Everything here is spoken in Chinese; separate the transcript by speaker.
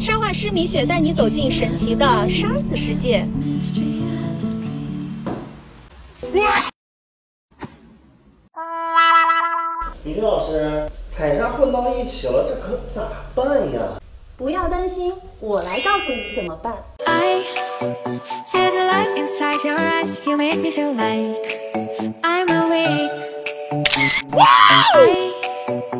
Speaker 1: 沙画师米雪带你走进神奇的沙子世界。
Speaker 2: 李丽老师，彩沙混到一起了，这可咋办呀？
Speaker 1: 不要担心，我来告诉你怎么办。